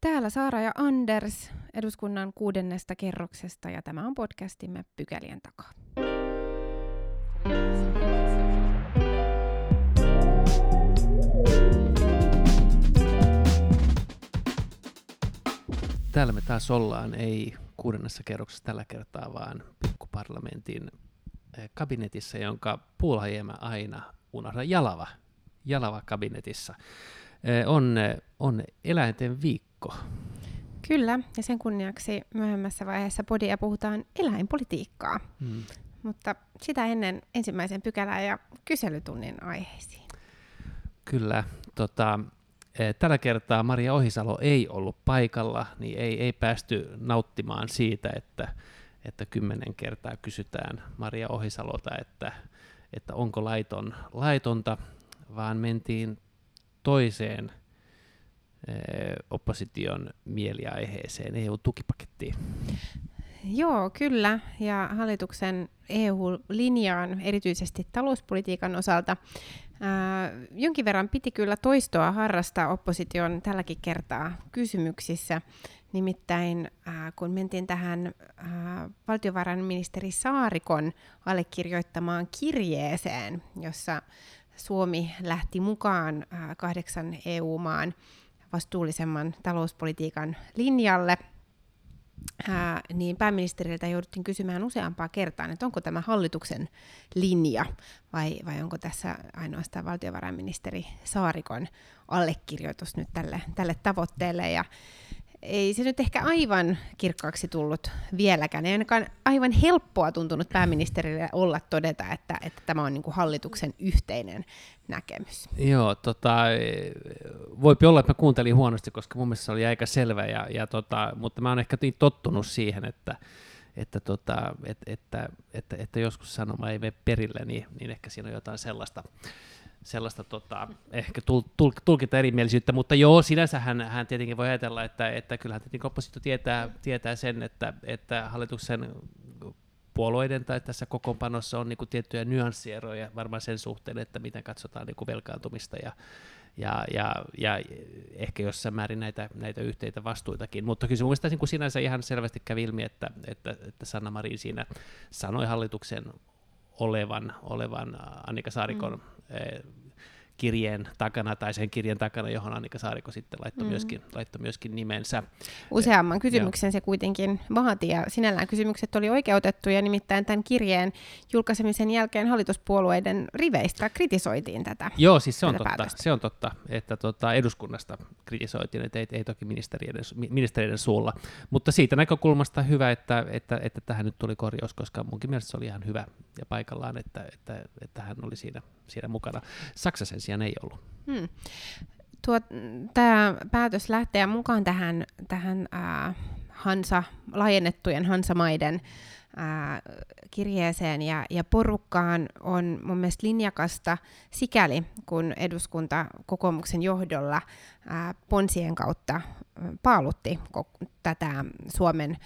Täällä Saara ja Anders eduskunnan kuudennesta kerroksesta ja tämä on podcastimme Pykälien takaa. Täällä me taas ollaan, ei kuudennessa kerroksessa tällä kertaa, vaan pikkuparlamentin eh, kabinetissa, jonka puulahiemä aina unohda Jalava, Jalava kabinetissa. Eh, on, eh, on eläinten viikko. Kyllä, ja sen kunniaksi myöhemmässä vaiheessa podia puhutaan eläinpolitiikkaa. Hmm. Mutta sitä ennen ensimmäisen pykälän ja kyselytunnin aiheisiin. Kyllä, tota, tällä kertaa Maria Ohisalo ei ollut paikalla, niin ei, ei päästy nauttimaan siitä, että, että kymmenen kertaa kysytään Maria Ohisalolta, että, että onko laiton, laitonta, vaan mentiin toiseen opposition mieliaiheeseen, EU-tukipakettiin. Joo, kyllä. Ja hallituksen EU-linjaan, erityisesti talouspolitiikan osalta, ää, jonkin verran piti kyllä toistoa harrastaa opposition tälläkin kertaa kysymyksissä. Nimittäin ää, kun mentiin tähän ää, valtiovarainministeri Saarikon allekirjoittamaan kirjeeseen, jossa Suomi lähti mukaan ää, kahdeksan EU-maan vastuullisemman talouspolitiikan linjalle, ää, niin pääministeriltä jouduttiin kysymään useampaa kertaa, että onko tämä hallituksen linja vai, vai onko tässä ainoastaan valtiovarainministeri Saarikon allekirjoitus nyt tälle, tälle tavoitteelle. Ja ei se nyt ehkä aivan kirkkaaksi tullut vieläkään. Ei ainakaan aivan helppoa tuntunut pääministerille olla todeta, että, että tämä on niin kuin hallituksen yhteinen näkemys. Joo, tota, voipi olla, että mä kuuntelin huonosti, koska mun mielestä se oli aika selvä, ja, ja tota, mutta mä oon ehkä niin tottunut siihen, että, että, tota, et, että, että, että joskus sanoma ei mene perille, niin, niin ehkä siinä on jotain sellaista, sellaista tota, ehkä tul, tul, tulkita erimielisyyttä, mutta joo, sinänsä hän, hän tietenkin voi ajatella, että, että kyllähän tietenkin oppositio tietää, tietää sen, että, että hallituksen puolueiden tai tässä kokoonpanossa on niin tiettyjä nyanssieroja varmaan sen suhteen, että miten katsotaan niin velkaantumista ja, ja, ja, ja ehkä jossain määrin näitä, näitä yhteitä vastuitakin. Mutta kyllä se mun niin sinänsä ihan selvästi kävi ilmi, että, että, että Sanna Marin siinä sanoi hallituksen olevan, olevan Annika Saarikon mm. uh, kirjeen takana tai sen kirjeen takana, johon Annika Saariko sitten laittoi, mm. myöskin, laittoi myöskin nimensä. Useamman kysymyksen ja. se kuitenkin vaati ja sinällään kysymykset oli oikeutettuja, nimittäin tämän kirjeen julkaisemisen jälkeen hallituspuolueiden riveistä kritisoitiin tätä Joo, siis se on totta, se on totta että tota, eduskunnasta kritisoitiin, että ei, ei toki ministeriöiden, ministeriöiden suulla, mutta siitä näkökulmasta hyvä, että, että, että tähän nyt tuli korjaus, koska munkin mielestä se oli ihan hyvä ja paikallaan, että, että, että hän oli siinä, siinä mukana. Saksa sen sijaan ei ollut. Hmm. Tämä päätös lähtee mukaan tähän, tähän äh, Hansa, laajennettujen Hansamaiden äh, kirjeeseen ja, ja porukkaan on mun mielestä linjakasta sikäli, kun eduskunta kokoomuksen johdolla äh, ponsien kautta paalutti tätä Suomen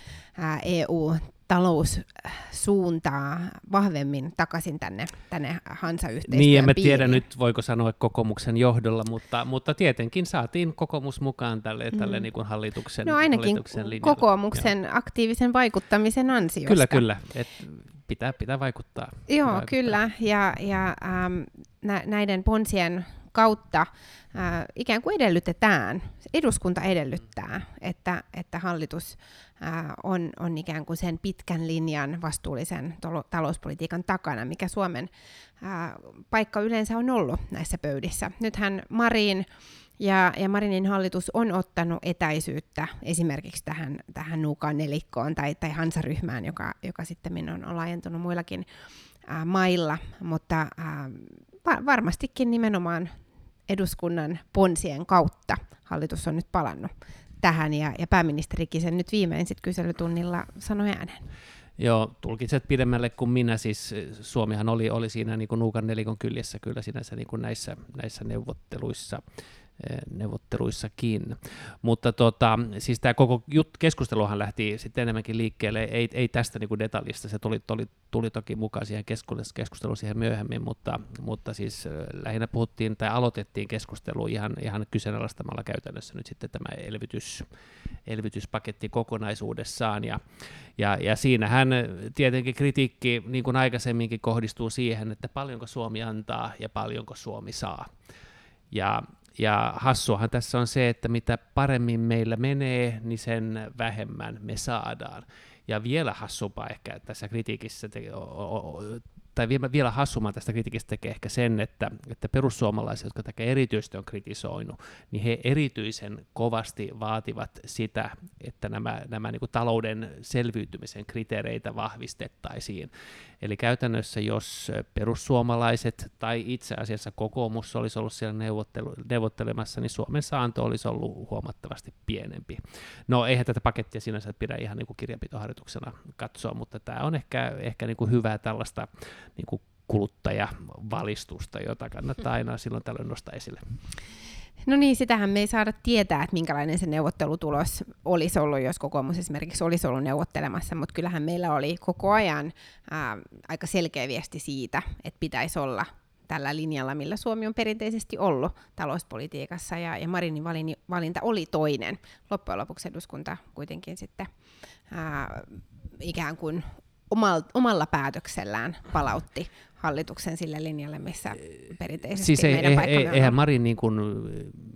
EU taloussuuntaa vahvemmin takaisin tänne, tänne Hansa-yhteistyön Niin, en mä tiedä nyt, voiko sanoa kokoomuksen johdolla, mutta, mutta tietenkin saatiin kokoomus mukaan tälle, mm. tälle niin kuin hallituksen No ainakin hallituksen kokoomuksen Joo. aktiivisen vaikuttamisen ansiosta. Kyllä, kyllä. Et pitää, pitää vaikuttaa. Joo, vaikuttaa. kyllä. Ja, ja ähm, nä, näiden ponsien kautta äh, ikään kuin edellytetään, eduskunta edellyttää, että, että hallitus äh, on, on ikään kuin sen pitkän linjan vastuullisen talouspolitiikan takana, mikä Suomen äh, paikka yleensä on ollut näissä pöydissä. Nythän Marin ja, ja Marinin hallitus on ottanut etäisyyttä esimerkiksi tähän, tähän nuukaan nelikkoon tai, tai Hansaryhmään, joka, joka sitten on, on laajentunut muillakin ää, mailla, mutta va- varmastikin nimenomaan eduskunnan ponsien kautta hallitus on nyt palannut tähän, ja, ja pääministerikin sen nyt viimein sit kyselytunnilla sanoi ääneen. Joo, tulkitset pidemmälle kuin minä. Siis Suomihan oli, oli siinä niin kuin nuukan nelikon kyljessä kyllä sinänsä niin kuin näissä, näissä neuvotteluissa. Neuvotteluissakin. Mutta tota, siis tämä koko jut, keskusteluhan lähti sitten enemmänkin liikkeelle, ei, ei tästä niin kuin detaljista, se tuli, tuli, tuli toki mukaan siihen keskusteluun siihen myöhemmin, mutta, mutta siis lähinnä puhuttiin tai aloitettiin keskustelu ihan, ihan kyseenalaistamalla käytännössä nyt sitten tämä elvytys, elvytyspaketti kokonaisuudessaan, ja, ja, ja siinähän tietenkin kritiikki, niin kuin aikaisemminkin, kohdistuu siihen, että paljonko Suomi antaa ja paljonko Suomi saa. Ja ja hassuahan tässä on se, että mitä paremmin meillä menee, niin sen vähemmän me saadaan. Ja vielä hassumpaa ehkä tässä kritiikissä tai vielä, vielä hassumman tästä kritiikistä tekee ehkä sen, että, että perussuomalaiset, jotka tätä erityisesti on kritisoinut, niin he erityisen kovasti vaativat sitä, että nämä, nämä niin talouden selviytymisen kriteereitä vahvistettaisiin. Eli käytännössä, jos perussuomalaiset tai itse asiassa kokoomus olisi ollut siellä neuvottelu, neuvottelemassa, niin Suomen saanto olisi ollut huomattavasti pienempi. No eihän tätä pakettia sinänsä pidä ihan niin kuin kirjanpitoharjoituksena katsoa, mutta tämä on ehkä, ehkä niin kuin hyvää tällaista niin kuin kuluttajavalistusta, jota kannattaa aina silloin tällöin nostaa esille. No niin, sitähän me ei saada tietää, että minkälainen se neuvottelutulos olisi ollut, jos kokoomus esimerkiksi olisi ollut neuvottelemassa, mutta kyllähän meillä oli koko ajan ää, aika selkeä viesti siitä, että pitäisi olla tällä linjalla, millä Suomi on perinteisesti ollut talouspolitiikassa, ja, ja Marinin valinta oli toinen. Loppujen lopuksi eduskunta kuitenkin sitten ää, ikään kuin omalla päätöksellään palautti hallituksen sille linjalle, missä perinteisesti siis ei, meidän ei, ei, Eihän Marin niin kuin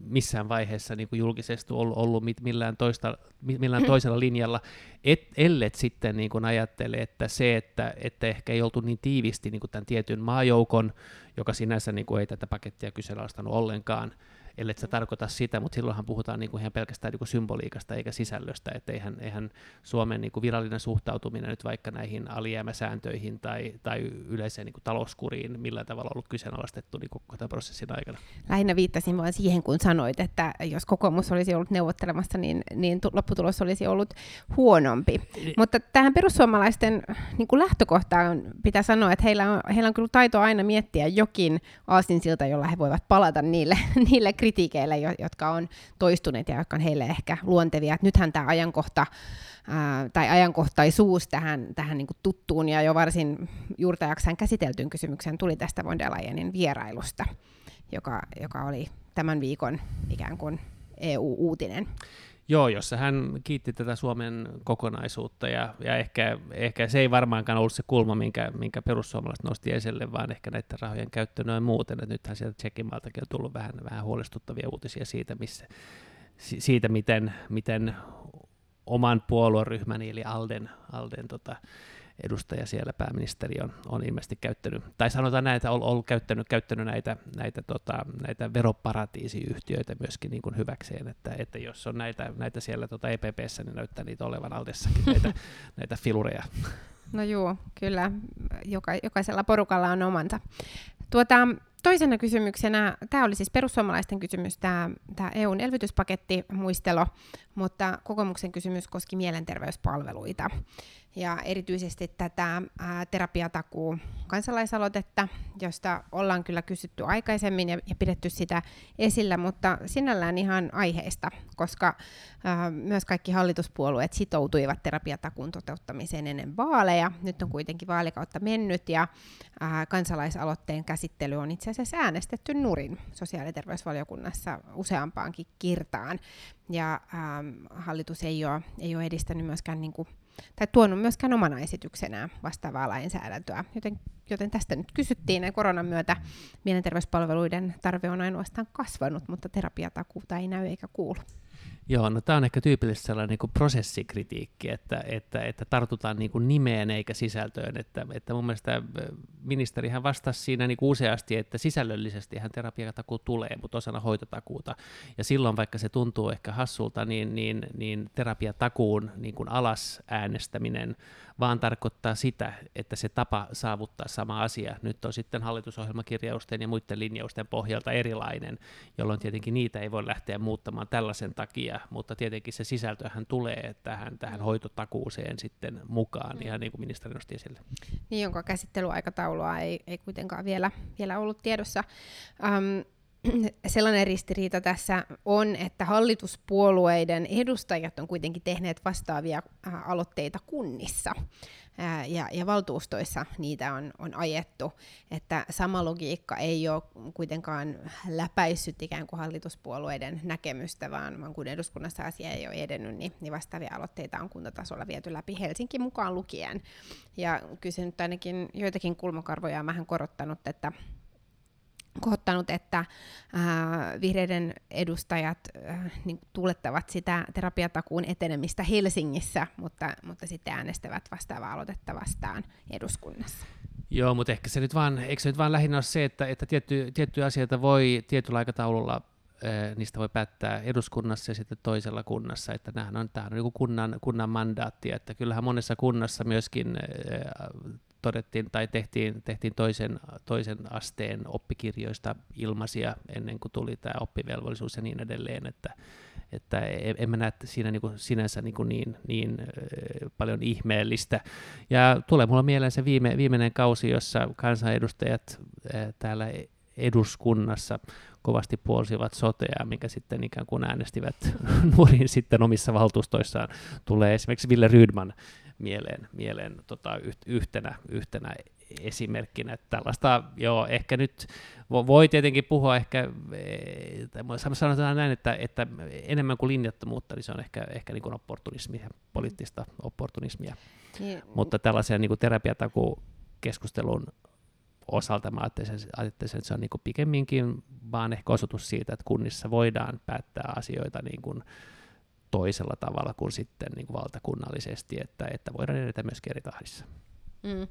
missään vaiheessa niin kuin julkisesti ollut, ollut millään, toista, millään toisella linjalla, et, ellet sitten niin kuin ajattele, että se, että, että ehkä ei oltu niin tiivisti niin kuin tämän tietyn maajoukon, joka sinänsä niin kuin ei tätä pakettia kyseenalaistanut ollenkaan, ellei se tarkoita sitä, mutta silloinhan puhutaan niin kuin ihan pelkästään niin kuin symboliikasta eikä sisällöstä, että eihän, eihän Suomen niin kuin virallinen suhtautuminen nyt vaikka näihin alijäämäsääntöihin tai, tai yleiseen niin kuin talouskuriin millään tavalla ollut kyseenalaistettu niin koko tämän prosessin aikana. Lähinnä viittasin vain siihen, kun sanoit, että jos kokoomus olisi ollut neuvottelemassa, niin, niin lopputulos olisi ollut huonompi. Ni- mutta tähän perussuomalaisten niin kuin lähtökohtaan pitää sanoa, että heillä on, heillä on kyllä taito aina miettiä jokin aasinsilta, jolla he voivat palata niille, niille kritiikeille, jotka on toistuneet ja jotka on heille ehkä luontevia. Et nythän tämä ajankohta ää, tai ajankohtaisuus tähän, tähän niin kuin tuttuun ja jo varsin juurtajakseen käsiteltyyn kysymykseen tuli tästä von der Leyenin vierailusta, joka, joka oli tämän viikon ikään kuin EU-uutinen. Joo, jossa hän kiitti tätä Suomen kokonaisuutta ja, ja ehkä, ehkä se ei varmaankaan ollut se kulma, minkä, minkä perussuomalaiset nosti esille, vaan ehkä näiden rahojen käyttö noin muuten. Et nythän sieltä Tsekimaaltakin on tullut vähän, vähän huolestuttavia uutisia siitä, missä, siitä miten, miten oman puolueryhmäni eli Alden, Alden tota, edustaja siellä, pääministeri, on, on ilmeisesti käyttänyt, tai sanotaan näin, että on ollut käyttänyt, käyttänyt näitä, näitä, tota, näitä veroparatiisiyhtiöitä myöskin niin kuin hyväkseen, että, että jos on näitä, näitä siellä tota EPPssä, niin näyttää niitä olevan Aldessakin, näitä, näitä filureja. No joo, kyllä. Joka, jokaisella porukalla on omansa. Tuota, toisena kysymyksenä, tämä oli siis perussuomalaisten kysymys, tämä, tämä EUn elvytyspaketti muistelo, mutta kokoomuksen kysymys koski mielenterveyspalveluita ja erityisesti tätä ää, terapiatakuu kansalaisaloitetta, josta ollaan kyllä kysytty aikaisemmin ja, ja pidetty sitä esillä, mutta sinällään ihan aiheesta, koska ää, myös kaikki hallituspuolueet sitoutuivat terapiatakuun toteuttamiseen ennen vaaleja. Nyt on kuitenkin vaalikautta mennyt ja ää, kansalaisaloitteen käsittely on itse asiassa äänestetty nurin sosiaali- ja terveysvaliokunnassa useampaankin kirtaan. Ja ää, hallitus ei ole, ei ole edistänyt myöskään niin kuin tai tuonut myöskään omana esityksenään vastaavaa lainsäädäntöä. Joten, joten tästä nyt kysyttiin, ja koronan myötä mielenterveyspalveluiden tarve on ainoastaan kasvanut, mutta terapiatakuuta ei näy eikä kuulu. Joo, no tämä on ehkä tyypillisesti sellainen niin kuin prosessikritiikki, että, että, että tartutaan niin kuin nimeen eikä sisältöön. Että, että mun mielestä ministerihän vastasi siinä niin kuin useasti, että sisällöllisesti hän terapiatakuu tulee, mutta osana hoitotakuuta. Ja silloin, vaikka se tuntuu ehkä hassulta, niin, niin, niin terapiatakuun niin kuin alas äänestäminen vaan tarkoittaa sitä, että se tapa saavuttaa sama asia nyt on sitten hallitusohjelmakirjausten ja muiden linjausten pohjalta erilainen, jolloin tietenkin niitä ei voi lähteä muuttamaan tällaisen takia, mutta tietenkin se sisältöhän tulee tähän, tähän hoitotakuuseen sitten mukaan, mm. ihan niin kuin ministeri nosti esille. Niin, jonka käsittelyaikataulua ei, ei kuitenkaan vielä, vielä ollut tiedossa. Um, sellainen ristiriita tässä on, että hallituspuolueiden edustajat on kuitenkin tehneet vastaavia äh, aloitteita kunnissa ja, ja valtuustoissa niitä on, on ajettu, että sama logiikka ei ole kuitenkaan läpäissyt ikään kuin hallituspuolueiden näkemystä, vaan, vaan kun eduskunnassa asia ei ole edennyt, niin, niin vastaavia aloitteita on kuntatasolla viety läpi Helsinki mukaan lukien. Ja kyllä se nyt ainakin joitakin kulmakarvoja on vähän korottanut, että kohottanut, että äh, vihreiden edustajat äh, niin tulettavat sitä terapiatakuun etenemistä Helsingissä, mutta, mutta sitten äänestävät vastaavaa aloitetta vastaan eduskunnassa. Joo, mutta ehkä se nyt vaan, eikö se nyt vaan lähinnä ole se, että, että tietty, tiettyjä asioita voi tietyllä aikataululla niistä voi päättää eduskunnassa ja sitten toisella kunnassa, että nämähän on, tämähän on niin kunnan, kunnan mandaatti, että kyllähän monessa kunnassa myöskin todettiin tai tehtiin, tehtiin toisen, toisen asteen oppikirjoista ilmaisia ennen kuin tuli tämä oppivelvollisuus ja niin edelleen, että, että en mä näe siinä niin sinänsä niin, kuin niin, niin paljon ihmeellistä. Ja tulee mulla mieleen se viime, viimeinen kausi, jossa kansanedustajat täällä eduskunnassa kovasti puolsivat sotea, mikä sitten ikään kuin äänestivät nuoriin sitten omissa valtuustoissaan. Tulee esimerkiksi Ville Rydman mieleen, mieleen tota, yhtenä, yhtenä esimerkkinä. Että tällaista, joo, ehkä nyt voi tietenkin puhua ehkä, e, sanotaan näin, että, että enemmän kuin linjattomuutta, niin se on ehkä, ehkä niin kuin opportunismia, poliittista opportunismia. Niin. Mutta tällaisen niin kuin terapiatakukeskustelun osalta mä ajattelisin että se on niin pikemminkin vaan ehkä osoitus siitä, että kunnissa voidaan päättää asioita niin kuin toisella tavalla kuin sitten niin kuin valtakunnallisesti, että, että voidaan edetä myös eri tahdissa. Mm.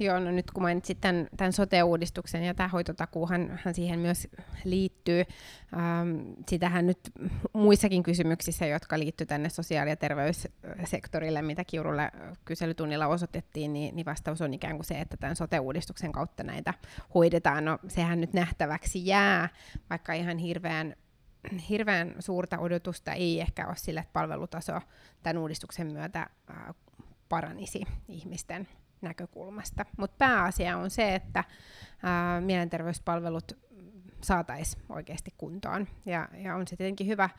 Joo, no nyt kun mainitsit tämän, tämän sote-uudistuksen ja tämä hoitotakuuhan hän siihen myös liittyy, ähm, sitähän nyt muissakin kysymyksissä, jotka liittyy tänne sosiaali- ja terveyssektorille, mitä Kiurulle kyselytunnilla osoitettiin, niin, niin vastaus on ikään kuin se, että tämän sote-uudistuksen kautta näitä hoidetaan. No sehän nyt nähtäväksi jää, vaikka ihan hirveän hirveän suurta odotusta ei ehkä ole sille, että palvelutaso tämän uudistuksen myötä paranisi ihmisten näkökulmasta. Mutta pääasia on se, että mielenterveyspalvelut saataisiin oikeasti kuntoon. Ja, ja on se tietenkin hyvä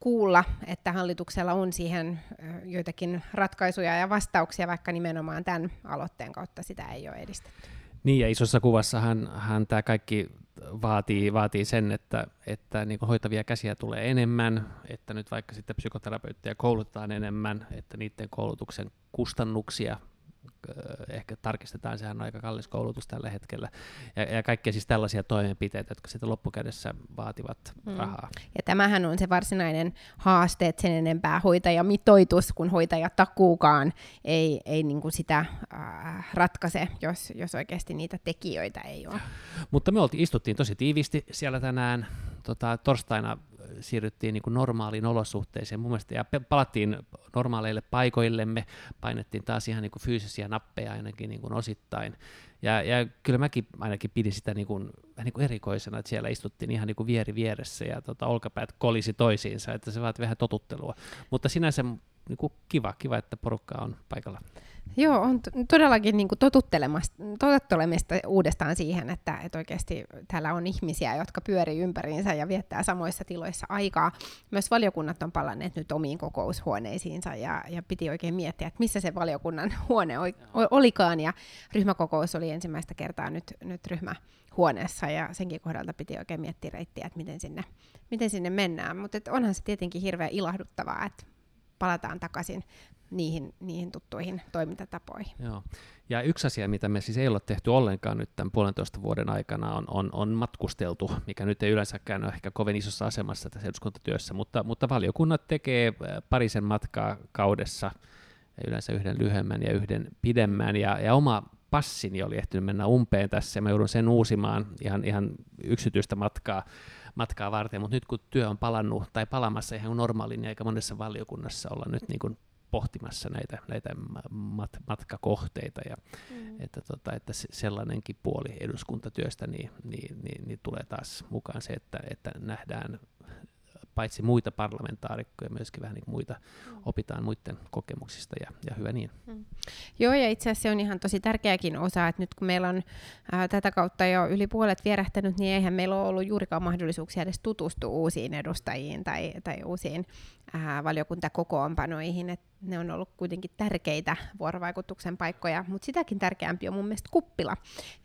kuulla, että hallituksella on siihen joitakin ratkaisuja ja vastauksia, vaikka nimenomaan tämän aloitteen kautta sitä ei ole edistetty. Niin, ja isossa kuvassahan hän tämä kaikki vaatii, vaatii sen, että, että niin hoitavia käsiä tulee enemmän, että nyt vaikka sitten psykoterapeutteja koulutetaan enemmän, että niiden koulutuksen kustannuksia ehkä tarkistetaan, sehän on aika kallis koulutus tällä hetkellä, ja, ja kaikkia siis tällaisia toimenpiteitä, jotka sitten loppukädessä vaativat mm. rahaa. Ja tämähän on se varsinainen haaste, että sen enempää hoitajamitoitus kuin hoitajatakuukaan ei, ei niin kuin sitä äh, ratkaise, jos, jos oikeasti niitä tekijöitä ei ole. Mutta me oltiin, istuttiin tosi tiivisti siellä tänään, tota, torstaina siirryttiin niin kuin normaaliin olosuhteeseen mun mielestä, ja palattiin normaaleille paikoillemme, painettiin taas ihan niin kuin fyysisiä nappeja ainakin niin kuin osittain, ja, ja kyllä mäkin ainakin pidin sitä niin kuin, niin kuin erikoisena, että siellä istuttiin ihan niin kuin vieri vieressä, ja tota, olkapäät kolisi toisiinsa, että se vaatii vähän totuttelua, mutta sinänsä niin kuin kiva, kiva, että porukka on paikalla. Joo, on todellakin niin kuin totuttelemista uudestaan siihen, että, että oikeasti täällä on ihmisiä, jotka pyörii ympäriinsä ja viettää samoissa tiloissa aikaa. Myös valiokunnat on palanneet nyt omiin kokoushuoneisiinsa ja, ja piti oikein miettiä, että missä se valiokunnan huone olikaan. Ja ryhmäkokous oli ensimmäistä kertaa nyt, nyt ryhmähuoneessa ja senkin kohdalta piti oikein miettiä reittiä, että miten sinne, miten sinne mennään. Mutta onhan se tietenkin hirveän ilahduttavaa, että palataan takaisin niihin, niihin tuttuihin toimintatapoihin. Joo. Ja yksi asia, mitä me siis ei ole tehty ollenkaan nyt tämän puolentoista vuoden aikana, on, on, on matkusteltu, mikä nyt ei yleensäkään ole ehkä kovin isossa asemassa tässä eduskuntatyössä, mutta, mutta valiokunnat tekee äh, parisen matkaa kaudessa, yleensä yhden lyhyemmän ja yhden pidemmän, ja, ja oma passini oli ehtinyt mennä umpeen tässä, ja mä joudun sen uusimaan ihan, ihan yksityistä matkaa matkaa varten, mutta nyt kun työ on palannut tai palamassa ihan normaaliin, niin aika monessa valiokunnassa olla nyt niin kuin pohtimassa näitä, näitä mat, matkakohteita ja mm. että, tota, että sellainenkin puoli eduskuntatyöstä niin, niin, niin, niin tulee taas mukaan se, että, että nähdään paitsi muita parlamentaarikkoja, myöskin vähän niin muita, mm. opitaan muiden kokemuksista ja, ja hyvä niin. Mm. Joo, ja itse asiassa se on ihan tosi tärkeäkin osa, että nyt kun meillä on ää, tätä kautta jo yli puolet vierähtänyt, niin eihän meillä ole ollut juurikaan mahdollisuuksia edes tutustua uusiin edustajiin tai, tai uusiin ää, valiokuntakokoonpanoihin, että ne on ollut kuitenkin tärkeitä vuorovaikutuksen paikkoja, mutta sitäkin tärkeämpi on mun mielestä kuppila.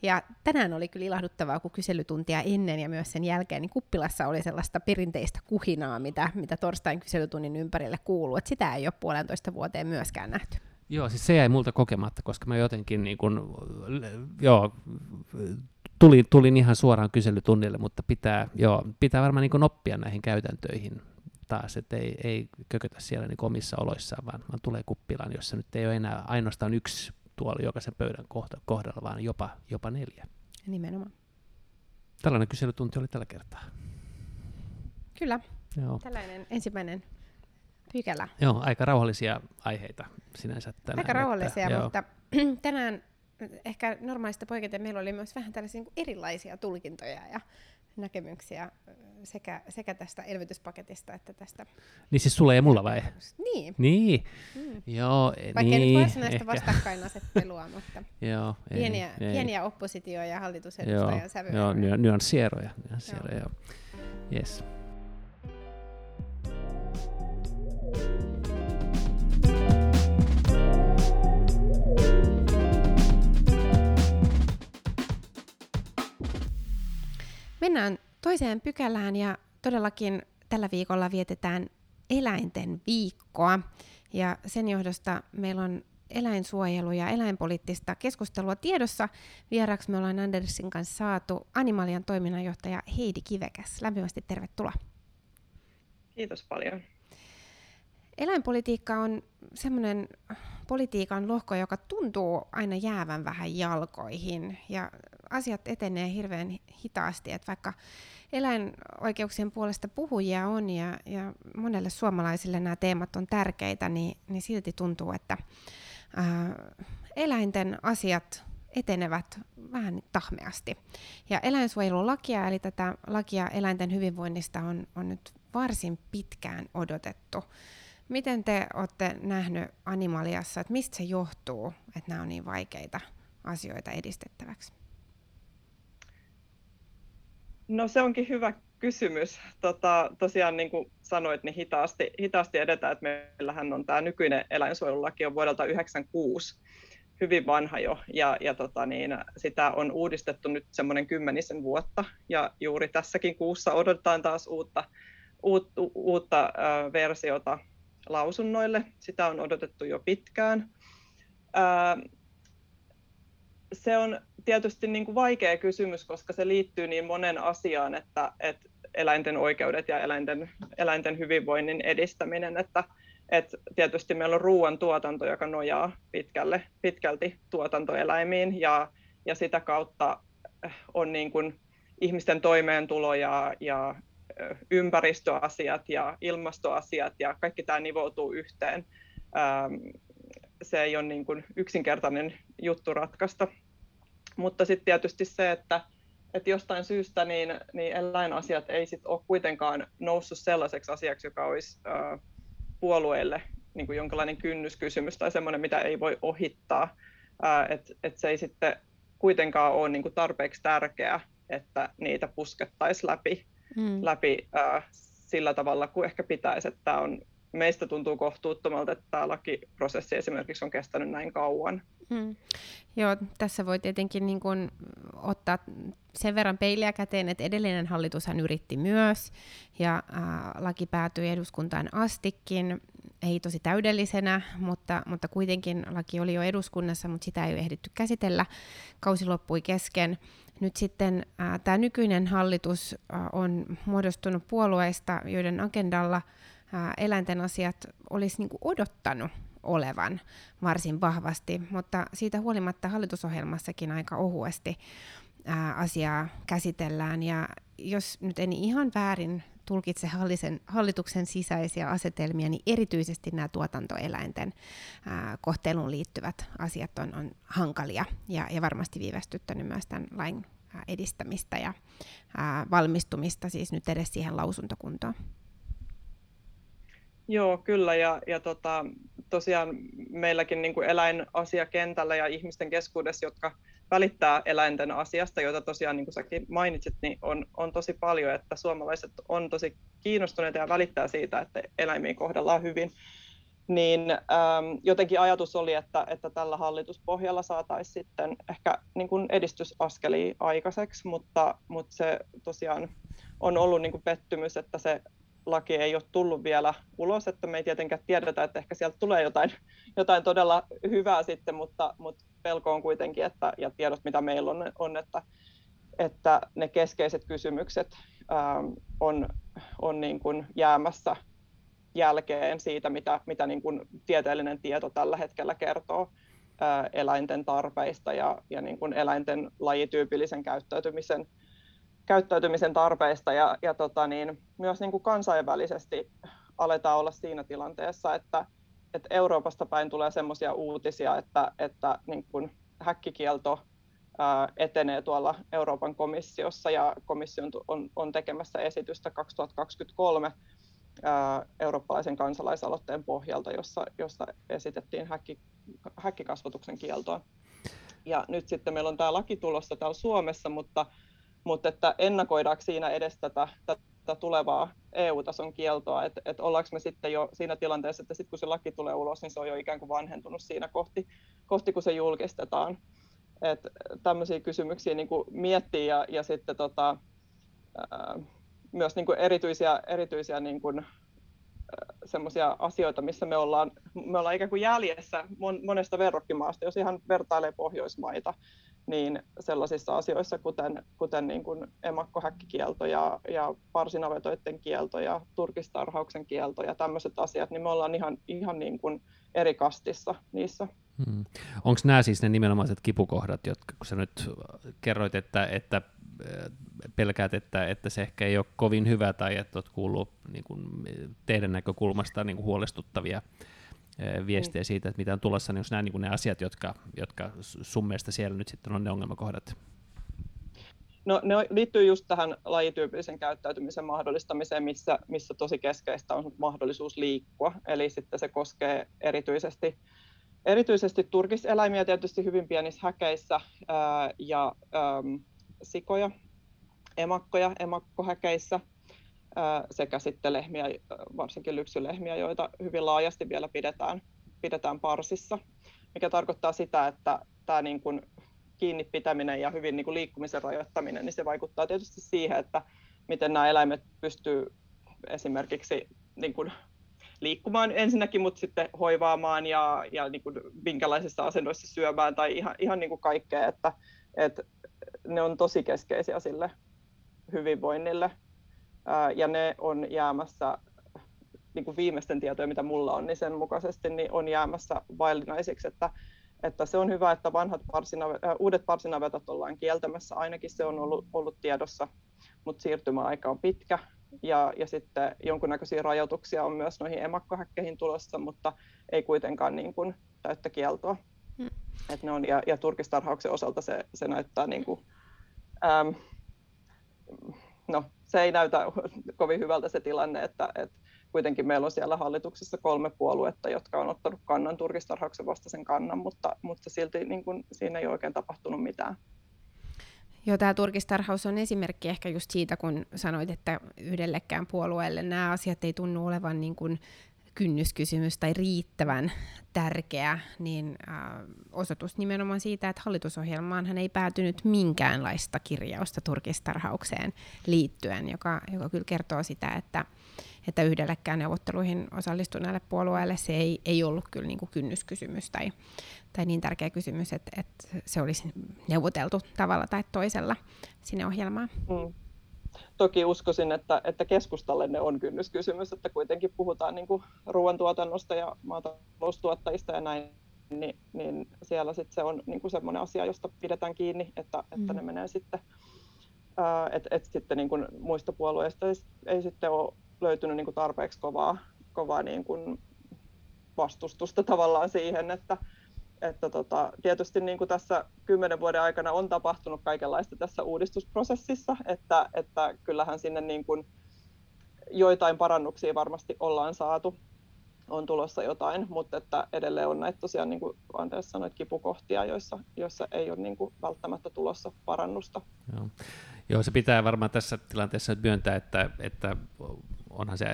Ja tänään oli kyllä ilahduttavaa, kun kyselytuntia ennen ja myös sen jälkeen, niin kuppilassa oli sellaista perinteistä kuhinaa, mitä, mitä torstain kyselytunnin ympärille kuuluu, että sitä ei ole puolentoista vuoteen myöskään nähty. Joo, siis se jäi multa kokematta, koska mä jotenkin niin kun, joo, tulin, tulin ihan suoraan kyselytunnille, mutta pitää, joo, pitää varmaan niin oppia näihin käytäntöihin taas, että ei, ei kökötä siellä niin omissa oloissaan, vaan, vaan tulee kuppilaan, jossa nyt ei ole enää ainoastaan yksi tuoli jokaisen pöydän kohdalla, vaan jopa, jopa neljä. Nimenomaan. Tällainen kyselytunti oli tällä kertaa. Kyllä, Joo. tällainen ensimmäinen pykälä. Joo, aika rauhallisia aiheita sinänsä tänään. Aika rauhallisia, että, mutta tänään ehkä normaalista poiketen meillä oli myös vähän tällaisia niin erilaisia tulkintoja ja näkemyksiä sekä, sekä tästä elvytyspaketista että tästä... Niin siis sulla ja mulla vai? Niin. Niin. Mm. Joo, Vaikka niin, ei nyt varsinaista vastakkainasettelua, mutta joo, ei, pieniä, ei. pieniä oppositio- ja hallitusedustajan sävyjä. Joo, nyanssieroja. nyanssieroja joo. joo. Yes. Mennään toiseen pykälään ja todellakin tällä viikolla vietetään eläinten viikkoa. Ja sen johdosta meillä on eläinsuojelu- ja eläinpoliittista keskustelua tiedossa. Vieraksi me ollaan Andersin kanssa saatu Animalian toiminnanjohtaja Heidi Kivekäs. Lämpimästi tervetuloa. Kiitos paljon. Eläinpolitiikka on semmoinen politiikan lohko, joka tuntuu aina jäävän vähän jalkoihin ja asiat etenee hirveän hitaasti, että vaikka eläinoikeuksien puolesta puhujia on ja, ja monelle suomalaisille nämä teemat on tärkeitä, niin, niin silti tuntuu, että ää, eläinten asiat etenevät vähän tahmeasti. Ja eläinsuojelulakia, eli tätä lakia eläinten hyvinvoinnista on, on nyt varsin pitkään odotettu. Miten te olette nähnyt Animaliassa, että mistä se johtuu, että nämä on niin vaikeita asioita edistettäväksi? No se onkin hyvä kysymys. Tota, tosiaan niin kuin sanoit, niin hitaasti, hitaasti edetään, että meillähän on tämä nykyinen eläinsuojelulaki on vuodelta 1996 hyvin vanha jo, ja, ja tota niin, sitä on uudistettu nyt semmoinen kymmenisen vuotta, ja juuri tässäkin kuussa odotetaan taas uutta, uut, uutta äh, versiota lausunnoille. Sitä on odotettu jo pitkään. Äh, se on tietysti niin kuin vaikea kysymys, koska se liittyy niin monen asiaan, että, että eläinten oikeudet ja eläinten, eläinten hyvinvoinnin edistäminen, että, että tietysti meillä on ruoan tuotanto, joka nojaa pitkälle, pitkälti tuotantoeläimiin ja, ja sitä kautta on niin kuin ihmisten toimeentulo ja, ja ympäristöasiat ja ilmastoasiat ja kaikki tämä nivoutuu yhteen. Se ei ole niin kuin yksinkertainen juttu ratkaista. Mutta sitten tietysti se, että, että jostain syystä niin, niin eläinasiat ei sit ole kuitenkaan noussut sellaiseksi asiaksi, joka olisi ää, puolueille niin kuin jonkinlainen kynnyskysymys tai semmoinen, mitä ei voi ohittaa. Että et se ei sitten kuitenkaan ole niin kuin tarpeeksi tärkeää, että niitä puskettaisiin läpi, mm. läpi ää, sillä tavalla kuin ehkä pitäisi. Että on meistä tuntuu kohtuuttomalta, että tämä lakiprosessi esimerkiksi on kestänyt näin kauan. Hmm. Joo, tässä voi tietenkin niin kuin ottaa sen verran peiliä käteen, että edellinen hallitushan yritti myös, ja ää, laki päätyi eduskuntaan astikin, ei tosi täydellisenä, mutta, mutta kuitenkin laki oli jo eduskunnassa, mutta sitä ei ehditty käsitellä. Kausi loppui kesken. Nyt sitten tämä nykyinen hallitus ää, on muodostunut puolueista, joiden agendalla – ää, eläinten asiat olisi niin odottanut olevan varsin vahvasti, mutta siitä huolimatta hallitusohjelmassakin aika ohuesti ää, asiaa käsitellään. Ja jos nyt en ihan väärin tulkitse hallisen, hallituksen sisäisiä asetelmia, niin erityisesti nämä tuotantoeläinten ää, kohteluun liittyvät asiat on, on hankalia ja, ja varmasti viivästyttänyt myös tämän lain edistämistä ja ää, valmistumista siis nyt edes siihen lausuntokuntoon. Joo, kyllä. Ja, ja tota, tosiaan meilläkin niin kuin eläinasiakentällä ja ihmisten keskuudessa, jotka välittää eläinten asiasta, joita tosiaan niin kuin säkin mainitsit, niin on, on tosi paljon, että suomalaiset on tosi kiinnostuneita ja välittää siitä, että eläimiä kohdellaan hyvin. Niin ähm, jotenkin ajatus oli, että, että tällä hallituspohjalla saataisiin sitten ehkä niin kuin edistysaskelia aikaiseksi, mutta, mutta se tosiaan on ollut niin kuin pettymys, että se laki ei ole tullut vielä ulos, että me ei tietenkään tiedetä, että ehkä sieltä tulee jotain, jotain todella hyvää sitten, mutta, mutta pelko on kuitenkin, että, ja tiedot mitä meillä on, on että, että ne keskeiset kysymykset ähm, on, on niin kuin jäämässä jälkeen siitä, mitä, mitä niin kuin tieteellinen tieto tällä hetkellä kertoo äh, eläinten tarpeista ja, ja niin kuin eläinten lajityypillisen käyttäytymisen käyttäytymisen tarpeista ja, ja tota niin, myös niin kuin kansainvälisesti aletaan olla siinä tilanteessa, että, että Euroopasta päin tulee sellaisia uutisia, että, että niin kuin häkkikielto etenee tuolla Euroopan komissiossa ja komissio on, on tekemässä esitystä 2023 ää, eurooppalaisen kansalaisaloitteen pohjalta, jossa, jossa esitettiin häkki, häkkikasvatuksen kieltoa. Ja nyt sitten meillä on tämä laki tulossa täällä Suomessa, mutta mutta että ennakoidaanko siinä edes tätä, tätä tulevaa EU-tason kieltoa, että et ollaanko me sitten jo siinä tilanteessa, että sitten kun se laki tulee ulos, niin se on jo ikään kuin vanhentunut siinä kohti, kohti kun se julkistetaan. Että tämmöisiä kysymyksiä niin kuin miettii ja, ja sitten tota, ää, myös niin kuin erityisiä, erityisiä niin kuin, semmoisia asioita, missä me ollaan, me ollaan ikään kuin jäljessä monesta verrokkimaasta, jos ihan vertailee Pohjoismaita, niin sellaisissa asioissa, kuten, kuten niin kuin emakkohäkkikielto ja, ja parsinavetoiden kielto ja turkistarhauksen kielto ja tämmöiset asiat, niin me ollaan ihan, ihan niin kuin eri kastissa niissä. Hmm. Onko nämä siis ne nimenomaiset kipukohdat, jotka kun sä nyt kerroit, että, että äh, pelkäät, että, että se ehkä ei ole kovin hyvä tai että olet kuullut niin kuin teidän näkökulmasta niin kuin huolestuttavia viestejä siitä, että mitä on tulossa, niin jos nämä niin ne asiat, jotka, jotka sun mielestä siellä nyt sitten on ne ongelmakohdat? No, ne liittyy just tähän lajityypillisen käyttäytymisen mahdollistamiseen, missä, missä tosi keskeistä on mahdollisuus liikkua. Eli sitten se koskee erityisesti, erityisesti turkiseläimiä tietysti hyvin pienissä häkeissä ää, ja ää, sikoja, emakkoja emakkohäkeissä – sekä sitten lehmiä, varsinkin lypsylehmiä, joita hyvin laajasti vielä pidetään, pidetään parsissa, mikä tarkoittaa sitä, että tämä niin kuin kiinni pitäminen ja hyvin niin kuin liikkumisen rajoittaminen, niin se vaikuttaa tietysti siihen, että miten nämä eläimet pystyy esimerkiksi niin kuin liikkumaan ensinnäkin, mutta sitten hoivaamaan ja, ja niin kuin minkälaisissa asennoissa syömään tai ihan, ihan niin kuin kaikkea, että, että ne on tosi keskeisiä sille hyvinvoinnille ja ne on jäämässä niin kuin viimeisten tietojen, mitä mulla on, niin sen mukaisesti niin on jäämässä vaillinaisiksi, että, että se on hyvä, että vanhat parsinavet, äh, uudet parsinavetat ollaan kieltämässä, ainakin se on ollut, ollut tiedossa, mutta siirtymäaika on pitkä, ja, ja sitten jonkunnäköisiä rajoituksia on myös noihin emakkohäkkeihin tulossa, mutta ei kuitenkaan niin kuin täyttä kieltoa. Hmm. Et ne on, ja, ja turkistarhauksen osalta se, se näyttää niin kuin, ähm, no, se ei näytä kovin hyvältä se tilanne, että, että kuitenkin meillä on siellä hallituksessa kolme puoluetta, jotka on ottanut kannan turkistarhauksen vastaisen kannan, mutta, mutta silti niin kuin, siinä ei oikein tapahtunut mitään. Joo, tämä turkistarhaus on esimerkki ehkä just siitä, kun sanoit, että yhdellekään puolueelle nämä asiat ei tunnu olevan niin kuin kynnyskysymys tai riittävän tärkeä, niin äh, osoitus nimenomaan siitä, että hallitusohjelmaan hän ei päätynyt minkäänlaista kirjausta turkistarhaukseen liittyen, joka, joka kyllä kertoo sitä, että, että yhdellekään neuvotteluihin osallistuneelle puolueelle se ei, ei ollut kyllä niin kuin kynnyskysymys tai, tai niin tärkeä kysymys, että, että se olisi neuvoteltu tavalla tai toisella sinne ohjelmaan. Mm toki uskoisin, että, että keskustalle ne on kynnyskysymys, että kuitenkin puhutaan niin kuin ruoantuotannosta ja maataloustuottajista ja näin, niin, niin siellä sit se on niin kuin semmoinen asia, josta pidetään kiinni, että, mm. että ne menee sitten, että et sitten niin kuin muista puolueista ei, ei sitten ole löytynyt niin kuin tarpeeksi kovaa, kovaa niin kuin vastustusta tavallaan siihen, että, että tota, tietysti niin kuin tässä kymmenen vuoden aikana on tapahtunut kaikenlaista tässä uudistusprosessissa, että, että kyllähän sinne niin kuin joitain parannuksia varmasti ollaan saatu, on tulossa jotain, mutta että edelleen on näitä tosiaan, niin kuin Andreas sanoi, kipukohtia, joissa, joissa ei ole niin kuin välttämättä tulossa parannusta. Joo. Joo, se pitää varmaan tässä tilanteessa myöntää, että, että onhan se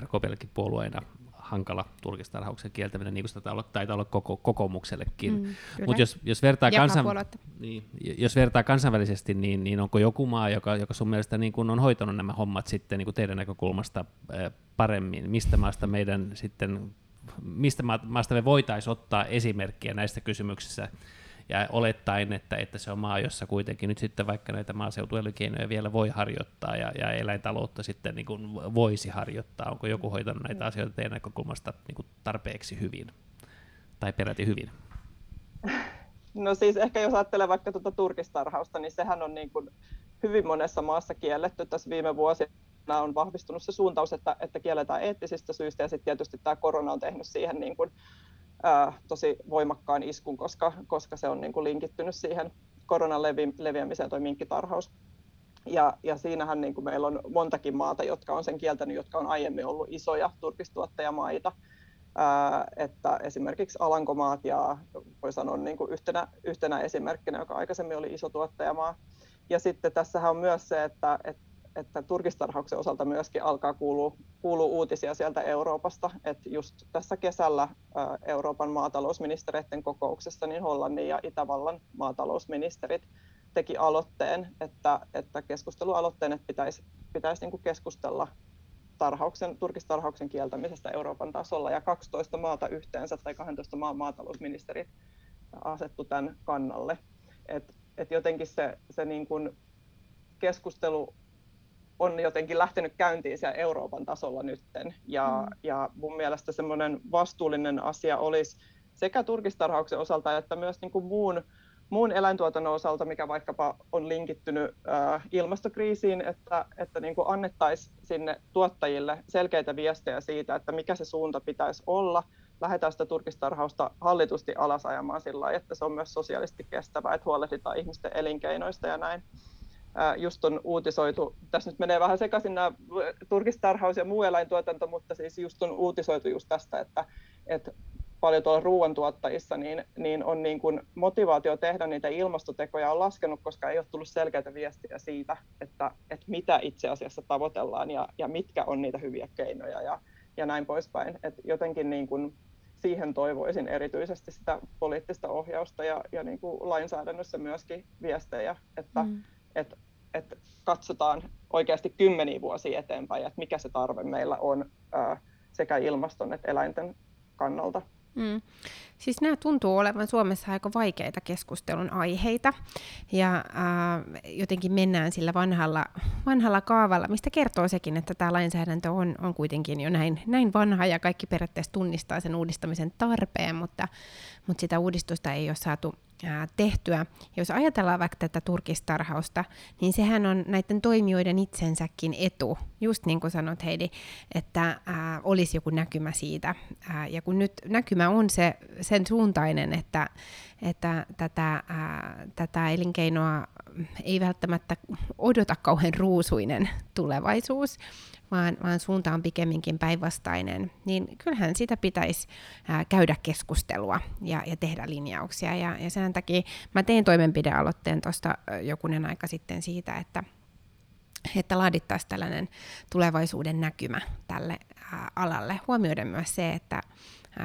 RKPllekin puolueena hankala turkistarhauksen kieltäminen, niin kuin sitä taitaa olla koko, kokoomuksellekin. Mm, Mutta jos, jos, vertaa kansan, niin, jos vertaa kansainvälisesti, niin, niin onko joku maa, joka, joka sun mielestä niin kun on hoitanut nämä hommat sitten niin kuin teidän näkökulmasta paremmin? Mistä maasta meidän sitten mistä maasta me voitaisiin ottaa esimerkkiä näistä kysymyksissä ja olettaen, että, että se on maa, jossa kuitenkin nyt sitten vaikka näitä maaseutuelinkeinoja vielä voi harjoittaa ja, ja eläintaloutta sitten niin kuin voisi harjoittaa. Onko joku hoitanut näitä asioita teidän näkökulmasta niin kuin tarpeeksi hyvin tai peräti hyvin? No siis ehkä jos ajattelee vaikka tuota turkistarhausta, niin sehän on niin kuin hyvin monessa maassa kielletty tässä viime vuosina on vahvistunut se suuntaus, että, että kielletään eettisistä syistä, ja sitten tietysti tämä korona on tehnyt siihen niin kuin ää, tosi voimakkaan iskun, koska, koska se on niin kuin linkittynyt siihen koronan levi, leviämiseen toi minkkitarhaus. Ja, ja siinähän niin kuin meillä on montakin maata, jotka on sen kieltänyt, jotka on aiemmin ollut isoja turkistuottajamaita. Ää, että esimerkiksi Alankomaat ja voi sanoa niin kuin yhtenä, yhtenä esimerkkinä, joka aikaisemmin oli iso tuottajamaa. Ja sitten tässähän on myös se, että, että että turkistarhauksen osalta myöskin alkaa kuulua, kuulua uutisia sieltä Euroopasta. Että just tässä kesällä Euroopan maatalousministereiden kokouksessa niin Hollannin ja Itävallan maatalousministerit teki aloitteen, että, että keskustelualoitteen, että pitäisi, pitäisi niin kuin keskustella tarhauksen, turkistarhauksen kieltämisestä Euroopan tasolla ja 12 maata yhteensä tai 12 maan maatalousministerit asettu tämän kannalle. Et, et jotenkin se, se niin kuin keskustelu on jotenkin lähtenyt käyntiin siellä Euroopan tasolla nytten. Ja, mm. ja mun mielestä semmoinen vastuullinen asia olisi sekä turkistarhauksen osalta että myös niin kuin muun, muun eläintuotannon osalta, mikä vaikkapa on linkittynyt äh, ilmastokriisiin, että, että niin kuin annettaisiin sinne tuottajille selkeitä viestejä siitä, että mikä se suunta pitäisi olla. Lähdetään sitä turkistarhausta hallitusti alasajamaan sillä lailla, että se on myös sosiaalisesti kestävää, että huolehditaan ihmisten elinkeinoista ja näin just on uutisoitu, tässä nyt menee vähän sekaisin nämä turkistarhaus ja muu eläintuotanto, mutta siis just on uutisoitu just tästä, että, että paljon tuolla ruoantuottajissa, niin, niin on niin kuin motivaatio tehdä niitä ilmastotekoja on laskenut, koska ei ole tullut selkeitä viestiä siitä, että, että mitä itse asiassa tavoitellaan ja, ja mitkä on niitä hyviä keinoja ja, ja näin poispäin. Et jotenkin niin kuin siihen toivoisin erityisesti sitä poliittista ohjausta ja, ja niin kuin lainsäädännössä myöskin viestejä, että, mm että, että katsotaan oikeasti kymmeniä vuosia eteenpäin, että mikä se tarve meillä on ää, sekä ilmaston että eläinten kannalta. Mm. Siis nämä tuntuu olevan Suomessa aika vaikeita keskustelun aiheita ja äh, jotenkin mennään sillä vanhalla, vanhalla kaavalla, mistä kertoo sekin, että tämä lainsäädäntö on, on kuitenkin jo näin, näin vanha ja kaikki periaatteessa tunnistaa sen uudistamisen tarpeen, mutta, mutta sitä uudistusta ei ole saatu tehtyä. Jos ajatellaan vaikka tätä turkistarhausta, niin sehän on näiden toimijoiden itsensäkin etu, just niin kuin sanot Heidi, että ää, olisi joku näkymä siitä. Ää, ja kun nyt näkymä on se, sen suuntainen, että, että tätä, ää, tätä elinkeinoa ei välttämättä odota kauhean ruusuinen tulevaisuus, vaan, vaan suunta on pikemminkin päinvastainen, niin kyllähän sitä pitäisi ää, käydä keskustelua ja, ja tehdä linjauksia. Ja, ja sen takia mä tein toimenpidealoitteen tuosta jokunen aika sitten siitä, että että laadittaisiin tällainen tulevaisuuden näkymä tälle ää, alalle. Huomioiden myös se, että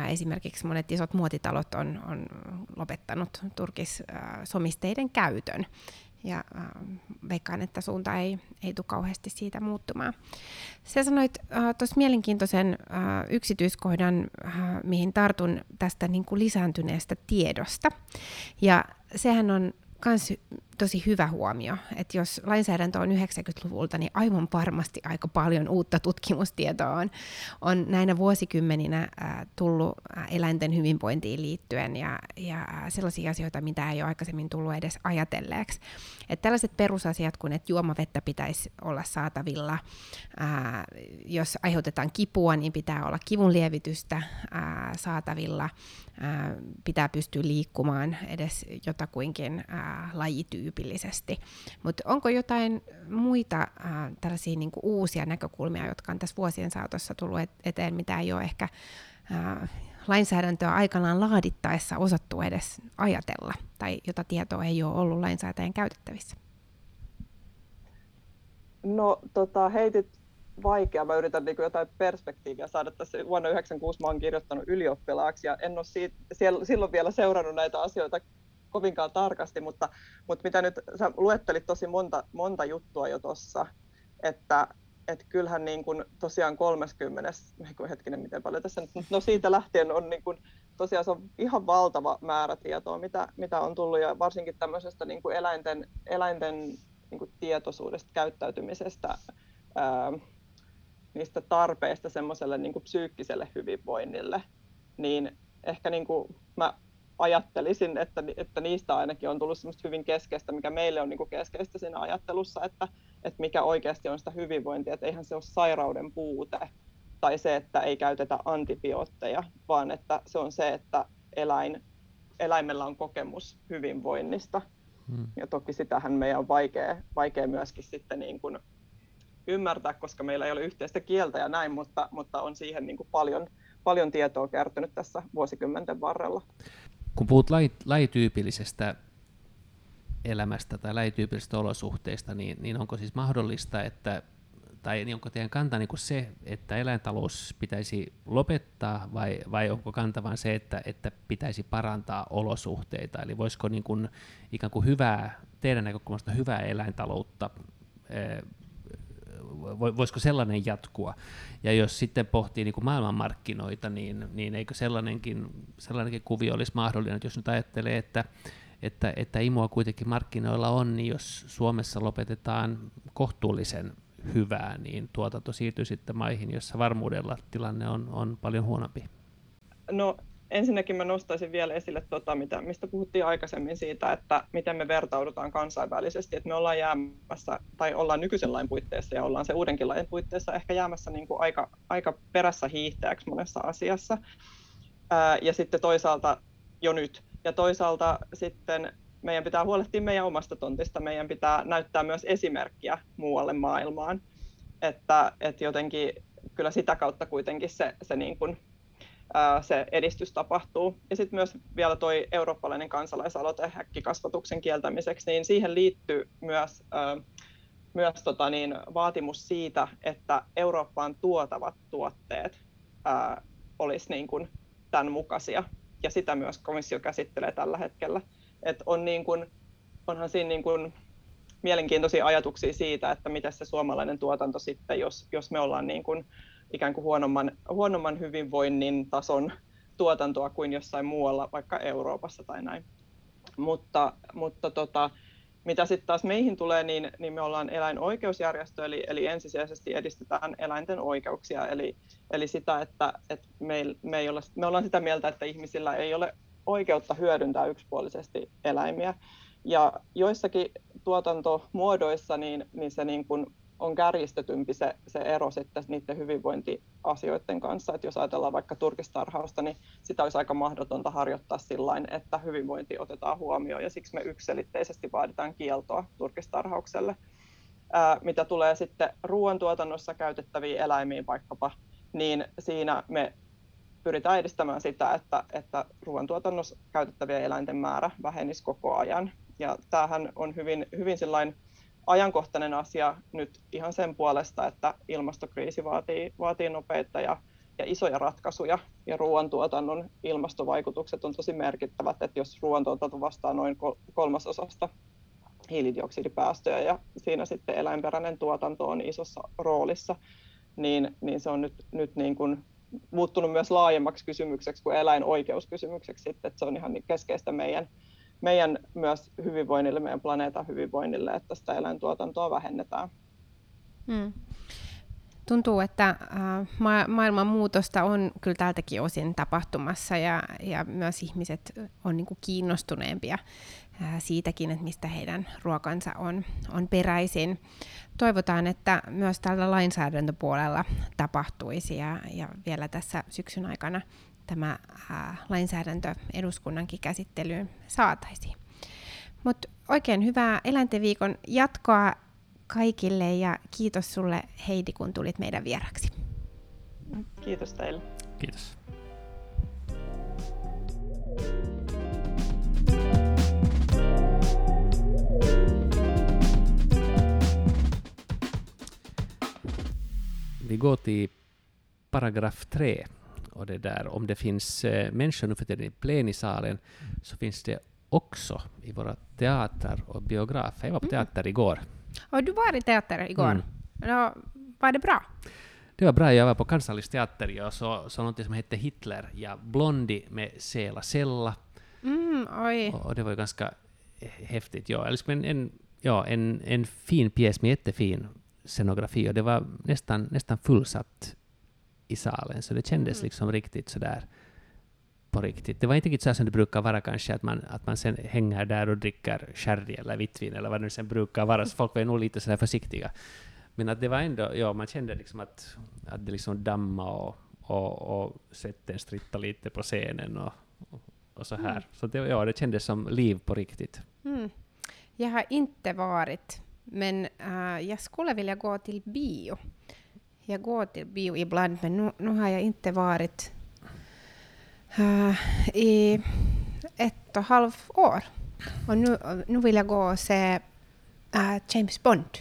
esimerkiksi monet isot muotitalot on, on lopettanut turkissomisteiden käytön ja äh, veikkaan, että suunta ei, ei tule kauheasti siitä muuttumaan. Sä sanoit äh, tuossa mielenkiintoisen äh, yksityiskohdan, äh, mihin tartun tästä niin kuin lisääntyneestä tiedosta. Ja sehän on myös tosi hyvä huomio, että jos lainsäädäntö on 90-luvulta, niin aivan varmasti aika paljon uutta tutkimustietoa on, on näinä vuosikymmeninä äh, tullut eläinten hyvinvointiin liittyen ja, ja sellaisia asioita, mitä ei ole aikaisemmin tullut edes ajatelleeksi. Että tällaiset perusasiat kuin, että juomavettä pitäisi olla saatavilla, äh, jos aiheutetaan kipua, niin pitää olla kivunlievitystä äh, saatavilla, äh, pitää pystyä liikkumaan edes jotakuinkin äh, lajityyppiä lajityypillisesti. Mutta onko jotain muita äh, tällaisia niin uusia näkökulmia, jotka on tässä vuosien saatossa tullut eteen, mitä ei ole ehkä äh, lainsäädäntöä aikanaan laadittaessa osattu edes ajatella, tai jota tietoa ei ole ollut lainsäätäjän käytettävissä? No tota, heitit vaikea. Mä yritän niin kuin jotain perspektiiviä saada tässä. Vuonna 1996 mä oon kirjoittanut ylioppilaaksi ja en ole siitä, siellä, silloin vielä seurannut näitä asioita kovinkaan tarkasti, mutta, mutta mitä nyt, sä luettelit tosi monta, monta juttua jo tuossa, että et kyllähän niin kuin tosiaan 30, hetkinen miten paljon tässä nyt, no siitä lähtien on niin kuin, tosiaan se on ihan valtava määrä tietoa, mitä, mitä on tullut ja varsinkin tämmöisestä niin kuin eläinten, eläinten niin kuin tietoisuudesta, käyttäytymisestä, ää, niistä tarpeista semmoiselle niin psyykkiselle hyvinvoinnille, niin ehkä niin kuin mä ajattelisin, että, että niistä ainakin on tullut semmoista hyvin keskeistä, mikä meille on niin kuin keskeistä siinä ajattelussa, että, että mikä oikeasti on sitä hyvinvointia, että eihän se ole sairauden puute tai se, että ei käytetä antibiootteja, vaan että se on se, että eläin, eläimellä on kokemus hyvinvoinnista. Hmm. Ja toki sitähän meidän on vaikea, vaikea myöskin sitten niin kuin ymmärtää, koska meillä ei ole yhteistä kieltä ja näin, mutta, mutta on siihen niin kuin paljon, paljon tietoa kertynyt tässä vuosikymmenten varrella. Kun puhut lajityypillisestä elämästä tai lajityypillisistä olosuhteista, niin, niin onko siis mahdollista, että tai niin onko teidän kanta niin se, että eläintalous pitäisi lopettaa, vai, vai onko kanta vain se, että, että pitäisi parantaa olosuhteita? Eli voisiko niin kuin, ikään kuin hyvää, teidän näkökulmasta hyvää eläintaloutta voisiko sellainen jatkua? Ja jos sitten pohtii niin kuin maailmanmarkkinoita, niin, niin eikö sellainenkin, sellainenkin kuvio olisi mahdollinen, että jos nyt ajattelee, että, että, että imua kuitenkin markkinoilla on, niin jos Suomessa lopetetaan kohtuullisen hyvää, niin tuotanto siirtyy sitten maihin, jossa varmuudella tilanne on, on paljon huonompi. No ensinnäkin mä nostaisin vielä esille, tota, mitä, mistä puhuttiin aikaisemmin siitä, että miten me vertaudutaan kansainvälisesti, että me ollaan jäämässä, tai ollaan nykyisen lain puitteissa ja ollaan se uudenkin lain puitteissa ehkä jäämässä niin kuin aika, aika perässä hiihtäjäksi monessa asiassa. Ää, ja sitten toisaalta jo nyt. Ja toisaalta sitten meidän pitää huolehtia meidän omasta tontista, meidän pitää näyttää myös esimerkkiä muualle maailmaan. Että, että jotenkin kyllä sitä kautta kuitenkin se, se niin kuin se edistys tapahtuu. Ja sitten myös vielä tuo eurooppalainen kansalaisaloite häkkikasvatuksen kieltämiseksi, niin siihen liittyy myös, myös tota niin, vaatimus siitä, että Eurooppaan tuotavat tuotteet olisi niin kuin tämän mukaisia. Ja sitä myös komissio käsittelee tällä hetkellä. Et on niin kuin, onhan siinä niin kuin mielenkiintoisia ajatuksia siitä, että miten se suomalainen tuotanto sitten, jos, jos me ollaan niin kuin, ikään kuin huonomman, huonomman hyvinvoinnin tason tuotantoa kuin jossain muualla, vaikka Euroopassa tai näin. Mutta, mutta tota, mitä sitten taas meihin tulee, niin, niin me ollaan eläinoikeusjärjestö, eli, eli ensisijaisesti edistetään eläinten oikeuksia, eli, eli sitä, että, että me, me, ei olla, me ollaan sitä mieltä, että ihmisillä ei ole oikeutta hyödyntää yksipuolisesti eläimiä. Ja joissakin tuotantomuodoissa niin, niin se niin kuin on kärjistetympi se, se ero sitten niiden hyvinvointiasioiden kanssa. Että jos ajatellaan vaikka turkistarhausta, niin sitä olisi aika mahdotonta harjoittaa sillä että hyvinvointi otetaan huomioon ja siksi me yksilitteisesti vaaditaan kieltoa turkistarhaukselle. Ää, mitä tulee sitten ruoantuotannossa käytettäviin eläimiin vaikkapa, niin siinä me pyritään edistämään sitä, että, että ruoantuotannossa käytettävien eläinten määrä vähenisi koko ajan. Ja tämähän on hyvin, hyvin sellainen ajankohtainen asia nyt ihan sen puolesta, että ilmastokriisi vaatii, vaatii nopeita ja, ja isoja ratkaisuja, ja ruoantuotannon ilmastovaikutukset on tosi merkittävät, että jos ruoantuotanto vastaa noin kolmasosasta hiilidioksidipäästöjä, ja siinä sitten eläinperäinen tuotanto on isossa roolissa, niin, niin se on nyt, nyt niin kuin muuttunut myös laajemmaksi kysymykseksi kuin eläinoikeuskysymykseksi, sitten, että se on ihan keskeistä meidän meidän myös hyvinvoinnille, meidän planeetan hyvinvoinnille, että sitä eläintuotantoa vähennetään. Hmm. Tuntuu, että äh, ma- maailman muutosta on kyllä tältäkin osin tapahtumassa ja, ja myös ihmiset on niin kuin kiinnostuneempia äh, siitäkin, että mistä heidän ruokansa on, on peräisin. Toivotaan, että myös tällä lainsäädäntöpuolella tapahtuisi ja, ja vielä tässä syksyn aikana tämä ää, lainsäädäntö eduskunnankin käsittelyyn saataisiin. Mutta oikein hyvää eläinten jatkoa kaikille ja kiitos sulle Heidi, kun tulit meidän vieraksi. Kiitos teille. Kiitos. Vi går till paragraf 3. Och det där, om det finns eh, människor nu för tiden i plenisalen så finns det också i våra teater och biografer. Jag var på mm. teater igår. Och du var i teater igår? Mm. Ja, var det bra? Det var bra. Jag var på Kansallisteatteri och så, så något som hette Hitler ja Blondi med Sela Sella. Mm. Och, och, det var ju ganska häftigt. Ja, liksom en, en, ja, en, en fin pjäs med jättefin scenografi och det var nästan, nästan fullsatt i salen, så det kändes mm. liksom riktigt sådär på riktigt. Det var inte riktigt så som det brukar vara kanske, att man, att man sen hänger där och dricker sherry eller vittvin eller vad det nu sen brukar vara, så folk var nog lite sådär försiktiga. Men att det var ändå, ja, man kände liksom att, att det liksom damma och, och, och svetten stritta lite på scenen och, och, och så här. Mm. Så det, ja, det kändes som liv på riktigt. Mm. Jag har inte varit, men uh, jag skulle vilja gå till bio. Jag går till bio ibland, men nu, nu har jag inte varit uh, i ett och ett halvt år. Och nu, nu vill jag gå och se uh, James Bond,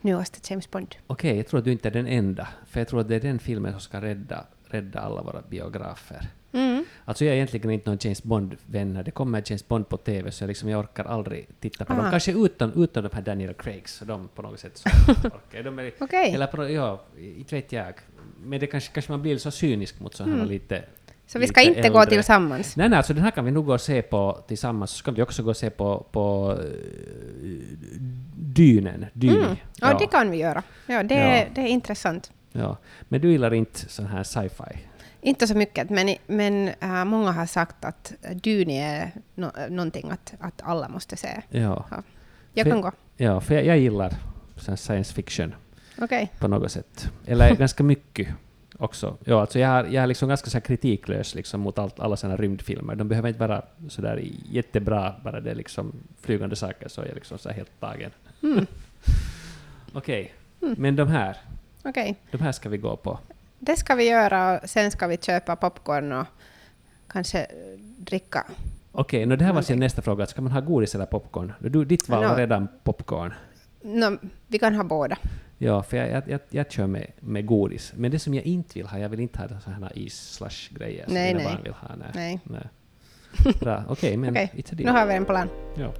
nyaste James Bond. Okej, okay, jag tror att du inte är den enda, för jag tror att det är den filmen som ska rädda, rädda alla våra biografer. Mm. Alltså jag är egentligen inte någon James Bond-vän. När det kommer James Bond på TV så jag, liksom, jag orkar aldrig titta på Aha. dem. Kanske utan, utan de här Daniel Craigs, de på något sätt så orkar de är, okay. Eller på, ja, inte vet jag. Men det kanske, kanske man blir så cynisk mot sådana mm. lite så vi ska inte äldre. gå tillsammans? Nej, nej, alltså den här kan vi nog gå och se på tillsammans. Så ska vi också gå och se på, på uh, Dynen. Dyni. Mm. Ja, ja, det kan vi göra. Ja, det, ja. det är intressant. Ja. Men du gillar inte sån här sci-fi? Inte så mycket, men, men äh, många har sagt att Duni är no, någonting att, att alla måste se. Ja. ja. Jag för, kan gå. Ja, för jag, jag gillar science fiction okay. på något sätt. Eller ganska mycket också. Ja, alltså jag, är, jag är liksom ganska så kritiklös liksom mot allt, alla sådana rymdfilmer. De behöver inte vara så där jättebra, bara det är liksom flygande saker så är jag liksom så helt tagen. Mm. Okej, okay. mm. men de här, okay. de här ska vi gå på. Det ska vi göra och sen ska vi köpa popcorn och kanske dricka. Okej, okay, det här var sin nästa fråga. Ska man ha godis eller popcorn? Du, ditt val var redan popcorn. No, vi kan ha båda. Ja, för jag, jag, jag, jag kör med, med godis. Men det som jag inte vill ha, jag vill inte ha sådana is-slash-grejer som mina barn vill ha. Nej. nej. nej. Bra, okej, okay, men okay. Nu har vi en plan. Ja.